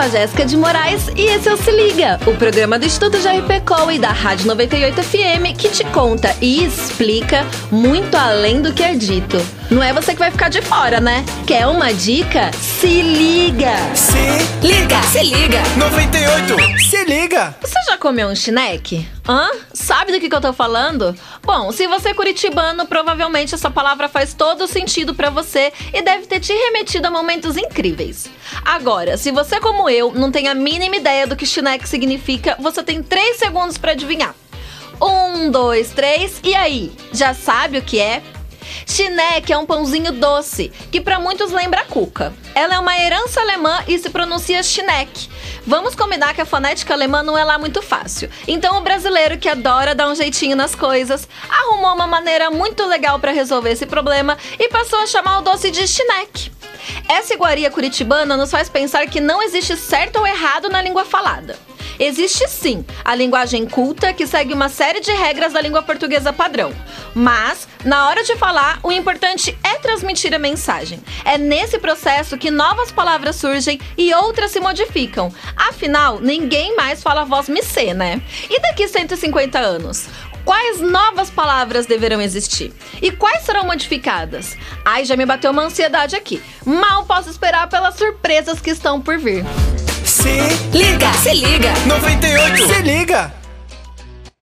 sou a Jéssica de Moraes e esse é o Se Liga, o programa do Instituto JRPCOL e da Rádio 98 FM que te conta e explica muito além do que é dito. Não é você que vai ficar de fora, né? Quer uma dica? Se liga! Se Liga, se liga. 98, se liga! Você já comeu um chineque? Hã? Sabe do que, que eu tô falando? Bom, se você é curitibano, provavelmente essa palavra faz todo sentido pra você e deve ter te remetido a momentos incríveis. Agora, se você, como eu, não tem a mínima ideia do que chineque significa, você tem 3 segundos pra adivinhar. Um, dois, três, e aí? Já sabe o que é? Chineque é um pãozinho doce, que para muitos lembra cuca. Ela é uma herança alemã e se pronuncia Chineck. Vamos combinar que a fonética alemã não é lá muito fácil. Então o brasileiro que adora dar um jeitinho nas coisas, arrumou uma maneira muito legal para resolver esse problema e passou a chamar o doce de Chineck. Essa iguaria curitibana nos faz pensar que não existe certo ou errado na língua falada. Existe sim a linguagem culta que segue uma série de regras da língua portuguesa padrão. Mas, na hora de falar, o importante é transmitir a mensagem. É nesse processo que novas palavras surgem e outras se modificam. Afinal, ninguém mais fala voz micê, né? E daqui 150 anos? Quais novas palavras deverão existir? E quais serão modificadas? Ai, já me bateu uma ansiedade aqui. Mal posso esperar pelas surpresas que estão por vir. Se Liga, se liga. 98, se liga!